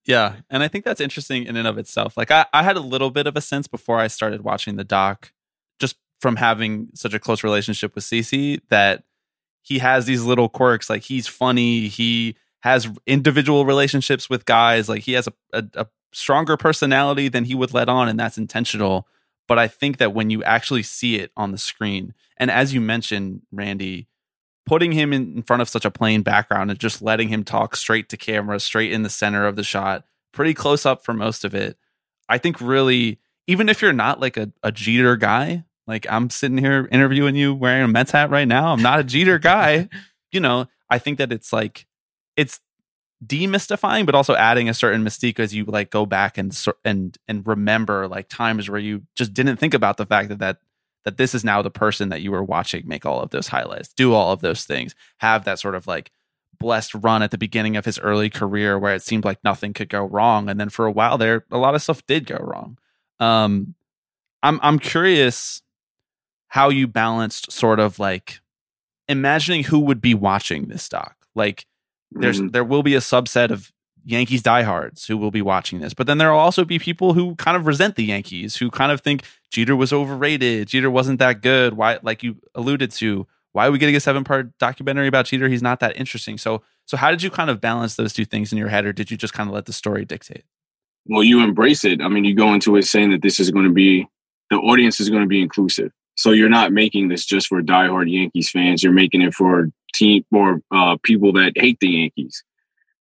Yeah. And I think that's interesting in and of itself. Like I, I had a little bit of a sense before I started watching the doc, just from having such a close relationship with CC, that he has these little quirks. Like he's funny. He has individual relationships with guys. Like he has a, a, a stronger personality than he would let on, and that's intentional. But I think that when you actually see it on the screen, and as you mentioned, Randy, putting him in front of such a plain background and just letting him talk straight to camera, straight in the center of the shot, pretty close up for most of it. I think really, even if you're not like a, a Jeter guy, like I'm sitting here interviewing you wearing a Mets hat right now, I'm not a Jeter guy. you know, I think that it's like it's demystifying, but also adding a certain mystique as you like go back and and and remember like times where you just didn't think about the fact that that that this is now the person that you were watching make all of those highlights, do all of those things, have that sort of like blessed run at the beginning of his early career where it seemed like nothing could go wrong. And then for a while there, a lot of stuff did go wrong. Um, I'm I'm curious how you balanced sort of like imagining who would be watching this doc. Like there's mm-hmm. there will be a subset of Yankees diehards who will be watching this. But then there will also be people who kind of resent the Yankees, who kind of think Jeter was overrated. Jeter wasn't that good. Why, like you alluded to, why are we getting a seven part documentary about Jeter? He's not that interesting. So, so how did you kind of balance those two things in your head, or did you just kind of let the story dictate? Well, you embrace it. I mean, you go into it saying that this is going to be the audience is going to be inclusive. So you're not making this just for diehard Yankees fans. You're making it for team or uh, people that hate the Yankees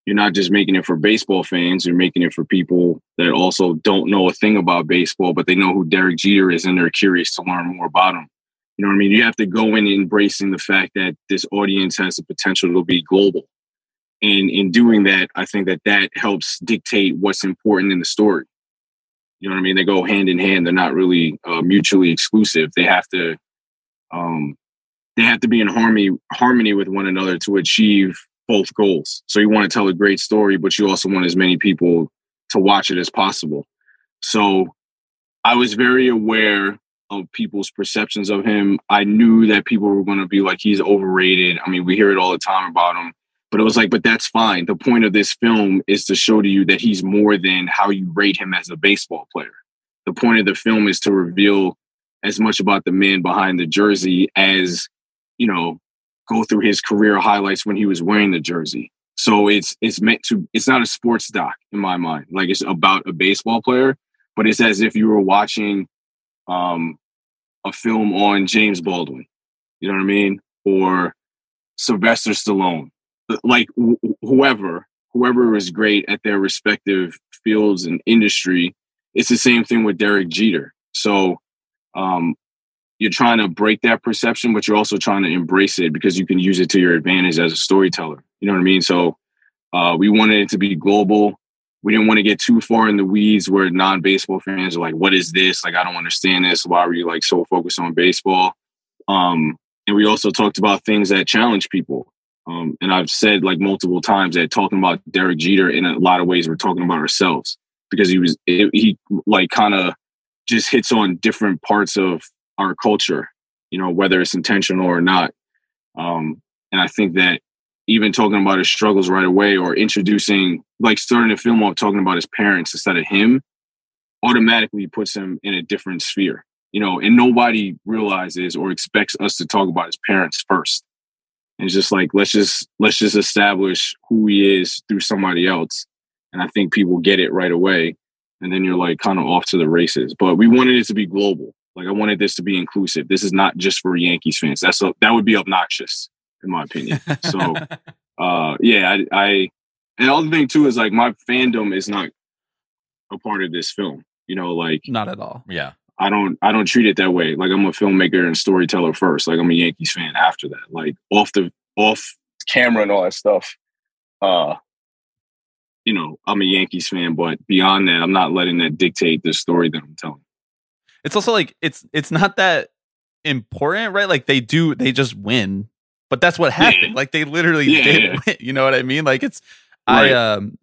you're not just making it for baseball fans, you're making it for people that also don't know a thing about baseball, but they know who Derek Jeter is and they're curious to learn more about him. You know what I mean? You have to go in embracing the fact that this audience has the potential to be global. And in doing that, I think that that helps dictate what's important in the story. You know what I mean? They go hand in hand. They're not really uh, mutually exclusive. They have to, um, they have to be in harmony, harmony with one another to achieve both goals. So you want to tell a great story, but you also want as many people to watch it as possible. So I was very aware of people's perceptions of him. I knew that people were going to be like, he's overrated. I mean, we hear it all the time about him, but it was like, but that's fine. The point of this film is to show to you that he's more than how you rate him as a baseball player. The point of the film is to reveal as much about the man behind the jersey as, you know, go through his career highlights when he was wearing the jersey. So it's it's meant to it's not a sports doc in my mind. Like it's about a baseball player, but it's as if you were watching um a film on James Baldwin. You know what I mean? Or Sylvester Stallone. Like wh- whoever, whoever is great at their respective fields and industry. It's the same thing with Derek Jeter. So um you're trying to break that perception, but you're also trying to embrace it because you can use it to your advantage as a storyteller. You know what I mean? So uh, we wanted it to be global. We didn't want to get too far in the weeds where non-baseball fans are like, "What is this? Like, I don't understand this. Why are you like so focused on baseball?" Um, and we also talked about things that challenge people. Um, and I've said like multiple times that talking about Derek Jeter in a lot of ways, we're talking about ourselves because he was it, he like kind of just hits on different parts of our culture, you know, whether it's intentional or not. Um, and I think that even talking about his struggles right away or introducing, like starting a film off talking about his parents instead of him, automatically puts him in a different sphere, you know, and nobody realizes or expects us to talk about his parents first. And it's just like, let's just, let's just establish who he is through somebody else. And I think people get it right away. And then you're like kind of off to the races. But we wanted it to be global. Like I wanted this to be inclusive. This is not just for Yankees fans. That's a, that would be obnoxious in my opinion. So, uh, yeah, I, I, and the other thing too is like my fandom is not a part of this film. You know, like Not at all. Yeah. I don't I don't treat it that way. Like I'm a filmmaker and storyteller first. Like I'm a Yankees fan after that. Like off the off camera and all that stuff. Uh you know, I'm a Yankees fan, but beyond that, I'm not letting that dictate the story that I'm telling. It's also like it's it's not that important, right? Like they do they just win. But that's what happened. Yeah. Like they literally Yeah, did yeah. win. You know what I mean? Like it's Right. I um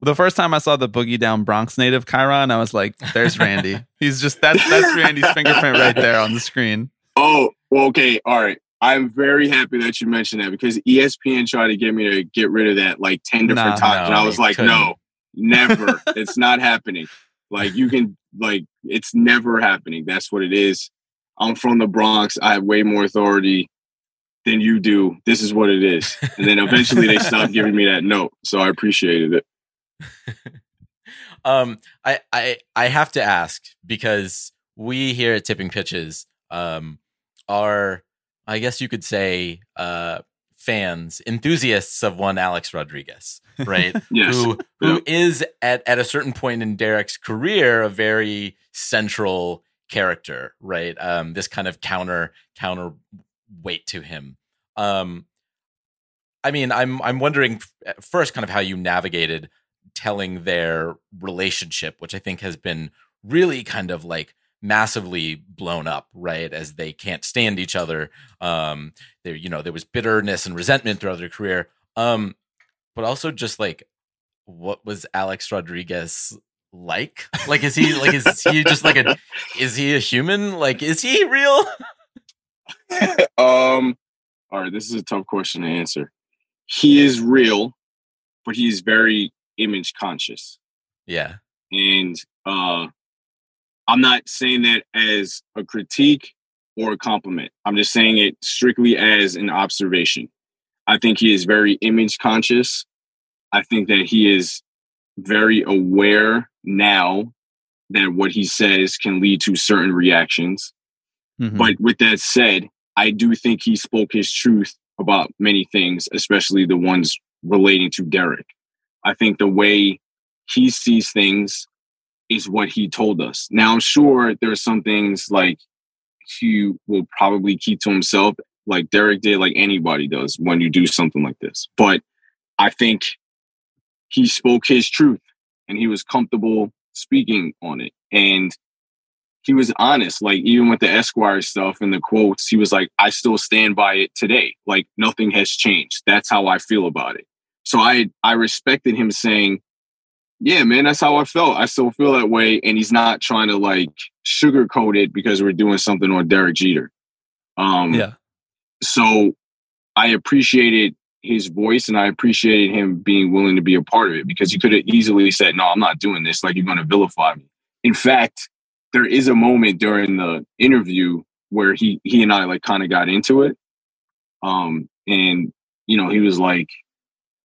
the first time I saw the Boogie Down Bronx native Chiron, I was like, "There's Randy. He's just that's that's Randy's fingerprint right there on the screen." Oh, well, okay, all right. I'm very happy that you mentioned that because ESPN tried to get me to get rid of that like 10 different Nah, times. and I was like, couldn't. no, never. it's not happening. Like you can like it's never happening. That's what it is. I'm from the Bronx. I have way more authority than you do. This is what it is. And then eventually they stopped giving me that note. So I appreciated it. um, I, I I have to ask because we here at Tipping Pitches um, are, I guess you could say, uh, fans, enthusiasts of one Alex Rodriguez, right? Yes. Who who is at at a certain point in Derek's career a very central character, right? Um, this kind of counter counter weight to him. Um, I mean, I'm I'm wondering first, kind of how you navigated telling their relationship, which I think has been really kind of like massively blown up, right? As they can't stand each other. Um, there, you know, there was bitterness and resentment throughout their career. Um, but also just like, what was Alex Rodriguez like? Like, is he like, is he just like a, is he a human? Like, is he real? um all right, this is a tough question to answer. He is real, but he's very image conscious. Yeah. and uh i'm not saying that as a critique or a compliment i'm just saying it strictly as an observation i think he is very image conscious i think that he is very aware now that what he says can lead to certain reactions Mhm. but with that said, I do think he spoke his truth about many things, especially the ones relating to Derek. I think the way he sees things is what he told us. Now, I'm sure there are some things like he will probably keep to himself, like Derek did, like anybody does when you do something like this. But I think he spoke his truth and he was comfortable speaking on it. And he was honest. Like even with the Esquire stuff and the quotes, he was like, I still stand by it today. Like nothing has changed. That's how I feel about it. So I I respected him saying, Yeah, man, that's how I felt. I still feel that way. And he's not trying to like sugarcoat it because we're doing something on Derek Jeter. Um yeah. so I appreciated his voice and I appreciated him being willing to be a part of it because he could have easily said, No, I'm not doing this. Like, you're going to vilify me. In fact, there is a moment during the interview where he, he and I like kind of got into it. Um, and, you know, he was like,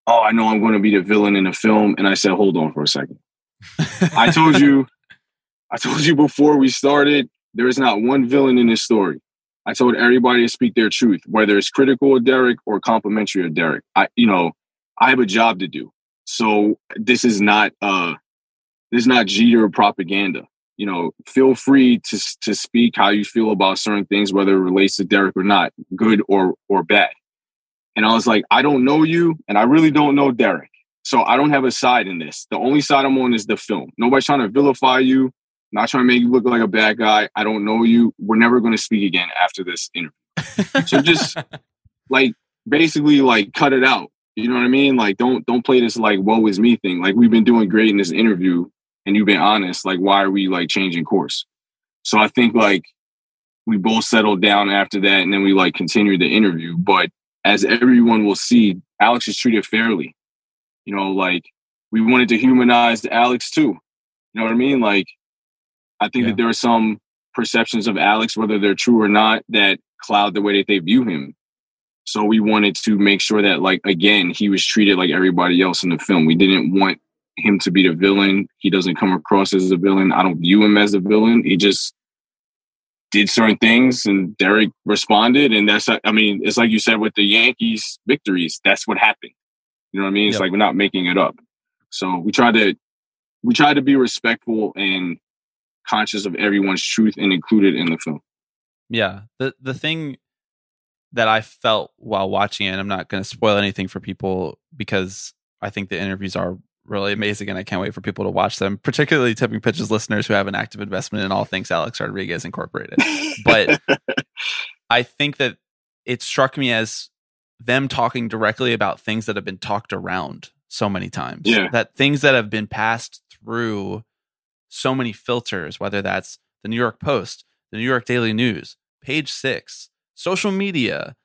Oh, I know I'm going to be the villain in the film. And I said, Hold on for a second. I told you, I told you before we started, there is not one villain in this story. I told everybody to speak their truth, whether it's critical of Derek or complimentary of Derek. I, you know, I have a job to do. So this is not, uh, this is not Jeter propaganda. You know, feel free to to speak how you feel about certain things, whether it relates to Derek or not, good or or bad. And I was like, I don't know you, and I really don't know Derek, so I don't have a side in this. The only side I'm on is the film. Nobody's trying to vilify you not trying to make you look like a bad guy. I don't know you. We're never going to speak again after this interview. so just like basically like cut it out. You know what I mean? Like don't don't play this like woe is me thing. Like we've been doing great in this interview and you've been honest. Like why are we like changing course? So I think like we both settled down after that and then we like continued the interview. But as everyone will see, Alex is treated fairly. You know, like we wanted to humanize Alex too. You know what I mean? Like I think Yeah. that there are some perceptions of Alex, whether they're true or not, that cloud the way that they view him. So we wanted to make sure that, like, again, he was treated like everybody else in the film. We didn't want him to be the villain. He doesn't come across as a villain. I don't view him as a villain. He just did certain things and Derek responded. And that's, I mean, it's like you said with the Yankees victories, that's what happened. You know what I mean? It's Yep. like we're not making it up. So we try to, we try to be respectful and conscious of everyone's truth and included in the film. Yeah. The the thing that I felt while watching it, I'm not going to spoil anything for people because I think the interviews are really amazing and I can't wait for people to watch them, particularly tipping pitches listeners who have an active investment in all things Alex Rodriguez Incorporated. But I think that it struck me as them talking directly about things that have been talked around so many times. Yeah. That things that have been passed through so many filters, whether that's the New York Post, the New York Daily News, page six, social media,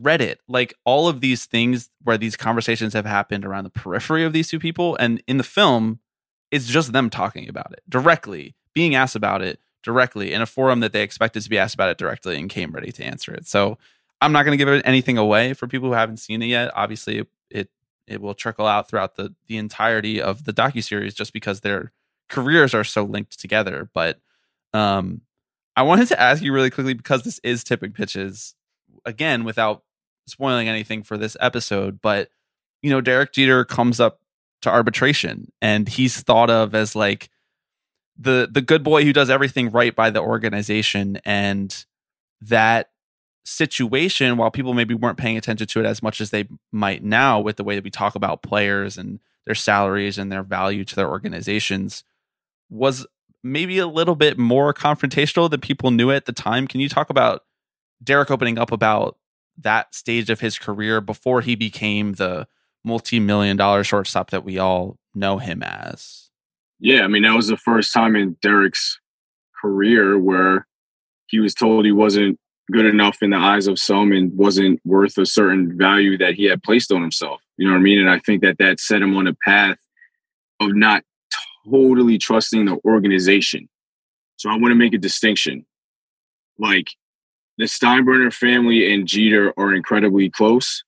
Reddit, like all of these things where these conversations have happened around the periphery of these two people. And in the film, it's just them talking about it directly, being asked about it directly in a forum that they expected to be asked about it directly and came ready to answer it. So I'm not going to give anything away for people who haven't seen it yet. Obviously, it it will trickle out throughout the the entirety of the docu series just because their careers are so linked together. But um, I wanted to ask you really quickly because this is tipping pitches again without spoiling anything for this episode. But you know, Derek Jeter comes up to arbitration, and he's thought of as like the the good boy who does everything right by the organization, and that situation while people maybe weren't paying attention to it as much as they might now with the way that we talk about players and their salaries and their value to their organizations was maybe a little bit more confrontational than people knew at the time can you talk about derek opening up about that stage of his career before he became the multi-million dollar shortstop that we all know him as Yeah, I mean that was the first time in Derek's career where he was told he wasn't good enough in the eyes of some and wasn't worth a certain value that he had placed on himself. You know what I mean? And I think that that set him on a path of not totally trusting the organization. So I want to make a distinction. Like the Steinbrenner family and Jeter are incredibly close.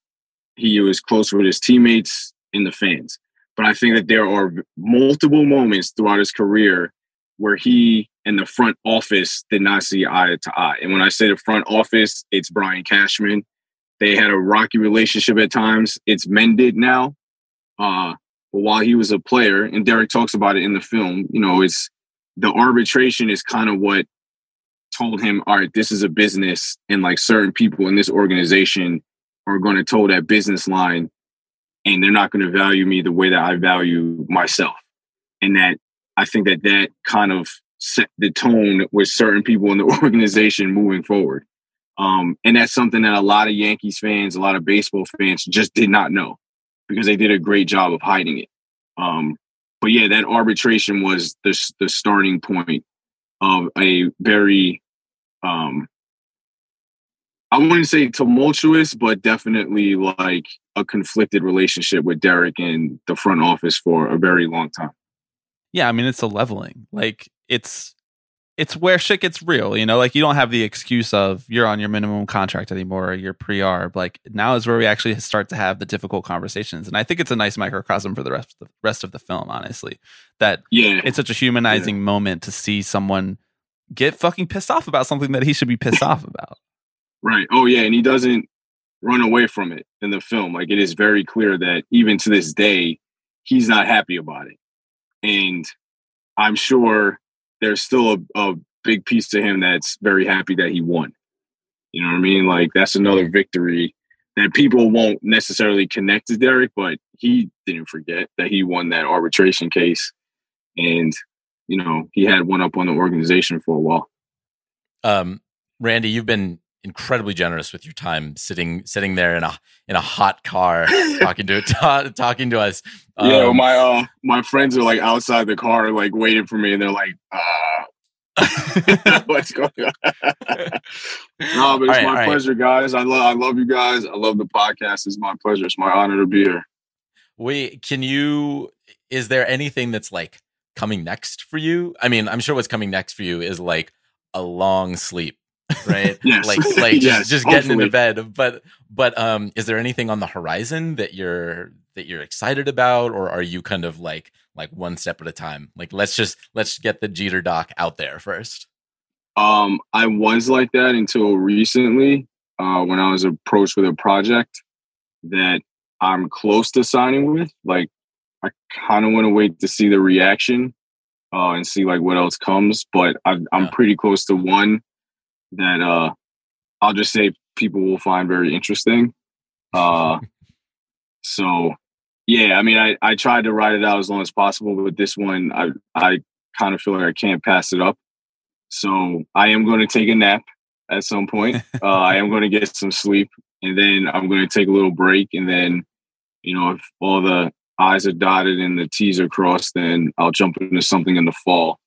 He was close with his teammates and the fans. But I think that there are multiple moments throughout his career where he and the front office did not see eye to eye. And when I say the front office, it's Brian Cashman. They had a rocky relationship at times. It's mended now. Uh, but while he was a player, and Derek talks about it in the film, you know, it's the arbitration is kind of what told him, all right, this is a business, and like certain people in this organization are going to toe that business line, and they're not going to value me the way that I value myself. And that I think that that kind of set the tone with certain people in the organization moving forward. Um, and that's something that a lot of Yankees fans, a lot of baseball fans just did not know because they did a great job of hiding it. Um, but yeah, that arbitration was the the starting point of a very, um, I wouldn't say tumultuous, but definitely like a conflicted relationship with Derek and the front office for a very long time. yeah i mean it's a leveling. Like it's it's where shit gets real you know? Like you don't have the excuse of you're on your minimum contract anymore or you're pre-arb. Like now is where we actually start to have the difficult conversations and i think it's a nice microcosm for the rest of the rest of the film honestly that Yeah, it's such a humanizing moment to see someone get fucking pissed off about something that he should be pissed off about Right. Oh yeah, and he doesn't run away from it in the film. Like it is very clear that even to this day, he's not happy about it. And I'm sure there's still a, a big piece to him that's very happy that he won. You know what I mean? Like that's another victory that people won't necessarily connect to Derek, but he didn't forget that he won that arbitration case. And, you know, he had one up on the organization for a while. Um, Randy, you've been incredibly generous with your time sitting sitting there in a in a hot car talking to ta- talking to us. yeah, Um, my uh my friends are like outside the car, like waiting for me, and they're like, uh what's going on? no, but it's right, my right. pleasure, guys. I love I love you guys. I love the podcast. It's my pleasure. It's my honor to be here. Wait, can you is there anything that's like coming next for you? I mean, I'm sure what's coming next for you is like a long sleep, right? Yes. Like like just, Yes, just getting into bed. But but um is there anything on the horizon that you're that you're excited about or are you kind of like like one step at a time? Like let's just let's get the Jeter doc out there first. Um, I was like that until recently, uh, when I was approached with a project that I'm close to signing with. Like, I kind of want to wait to see the reaction uh, and see like what else comes. But I, I'm Yeah. pretty close to one that uh, I'll just say people will find very interesting. Uh, so yeah, I mean, I, I tried to write it out as long as possible, but this one, I I kind of feel like I can't pass it up. So I am going to take a nap at some point. uh, I am going to get some sleep, and then I'm going to take a little break, and then you know if all the I's are dotted and the T's are crossed, then I'll jump into something in the fall.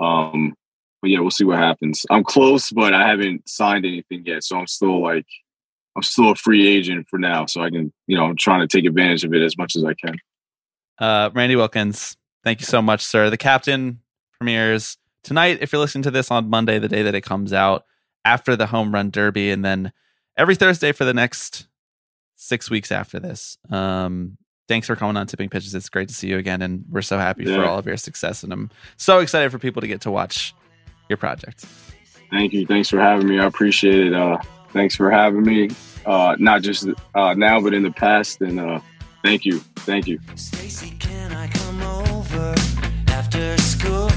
Um, but yeah, we'll see what happens. I'm close, but I haven't signed anything yet, so I'm still like I'm still a free agent for now, so I can, you know, I'm trying to take advantage of it as much as I can. Uh, Randy Wilkins, thank you so much, sir. The Captain premieres tonight. If you're listening to this on Monday, the day that it comes out, after the home run derby, and then every Thursday for the next six weeks after this. Um, thanks for coming on Tipping Pitches. It's great to see you again, and we're so happy for all of your success. And I'm so excited for people to get to watch your project. Thank you. Thanks for having me. I appreciate it. Uh, thanks for having me. Uh, not just uh, now, but in the past. And uh, thank you. Thank you. Stacy, can I come over? After school.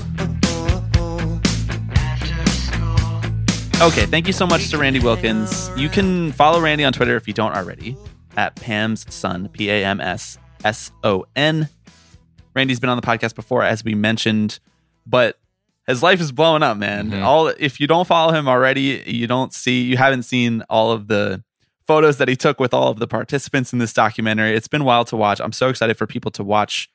Okay, thank you so much to Randy Wilkins. You can follow Randy on Twitter if you don't already at Pam's Son, P A M S S O N. Randy's been on the podcast before, as we mentioned, but his life is blowing up, man. Mhm. All if you don't follow him already, you don't see, you haven't seen all of the photos that he took with all of the participants in this documentary. It's been wild to watch. I'm so excited for people to watch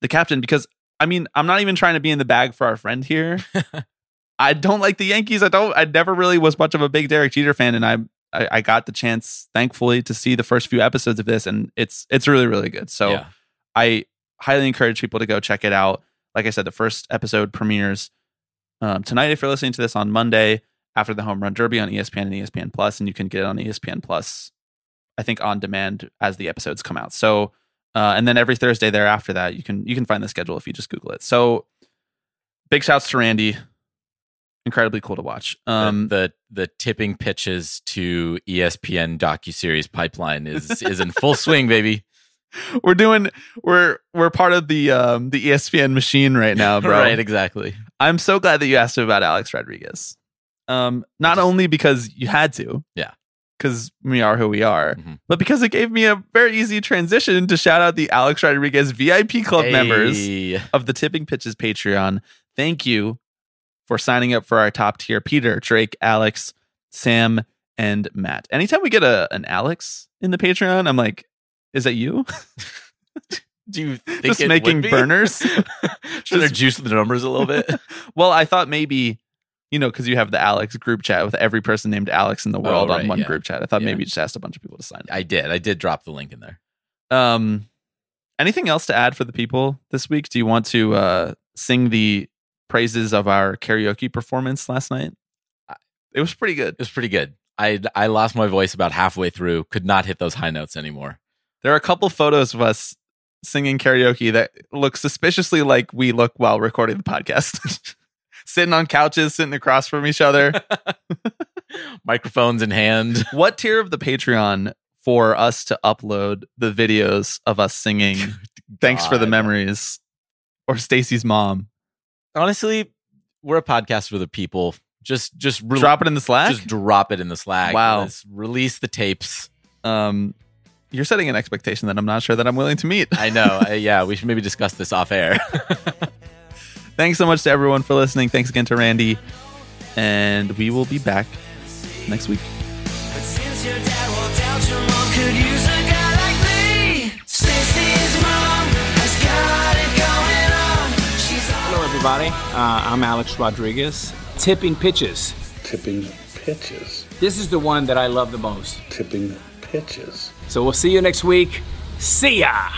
the captain because I mean, I'm not even trying to be in the bag for our friend here. I don't like the Yankees. I don't. I never really was much of a big Derek Jeter fan, and I, I I got the chance, thankfully, to see the first few episodes of this, and it's it's really really good. So yeah. I highly encourage people to go check it out. Like I said, the first episode premieres um, tonight. If you're listening to this on Monday after the Home Run Derby on ESPN and ESPN Plus, and you can get it on ESPN Plus, I think on demand as the episodes come out. So, uh, and then every Thursday thereafter that you can you can find the schedule if you just Google it. So, big shouts to Randy. Incredibly cool to watch. Um, the, the the tipping pitches to ESPN docuseries pipeline is is in full swing, baby. we're doing we're we're part of the um the ESPN machine right now, bro. Right, exactly. I'm so glad that you asked about Alex Rodriguez. Um, not only because you had to, Yeah. because we are who we are, Mhm. but because it gave me a very easy transition to shout out the Alex Rodriguez VIP club members of the Tipping Pitches Patreon. Thank you for signing up for our top tier Peter, Drake, Alex, Sam, and Matt. Anytime we get a an Alex in the Patreon, I'm like, is that you? Do you think Just it making would be? burners? Should I juice the numbers a little bit? well, I thought maybe, you know, because you have the Alex group chat with every person named Alex in the world on right, one yeah. group chat. I thought Yeah. maybe you just asked a bunch of people to sign I did. I did drop the link in there. Um, anything else to add for the people this week? Do you want to uh, sing the praises of our karaoke performance last night? It was pretty good. It was pretty good. I I lost my voice about halfway through. Could not hit those high notes anymore. There are a couple photos of us singing karaoke that look suspiciously like we look while recording the podcast. sitting on couches, sitting across from each other. Microphones in hand. what tier of the Patreon for us to upload the videos of us singing Thanks for the memories or Stacy's mom? Honestly, we're a podcast for the people. Just just re- Drop it in the Slack. Just drop it in the Slack. Wow. Let's release the tapes. um, you're setting an expectation that I'm not sure that I'm willing to meet. I know. I, yeah, we should maybe discuss this off air. Thanks so much to everyone for listening. Thanks again to Randy. And we will be back next week. Everybody. Uh, I'm Alex Rodriguez. Tipping pitches. Tipping pitches. This is the one that I love the most. Tipping pitches. So we'll see you next week. See ya!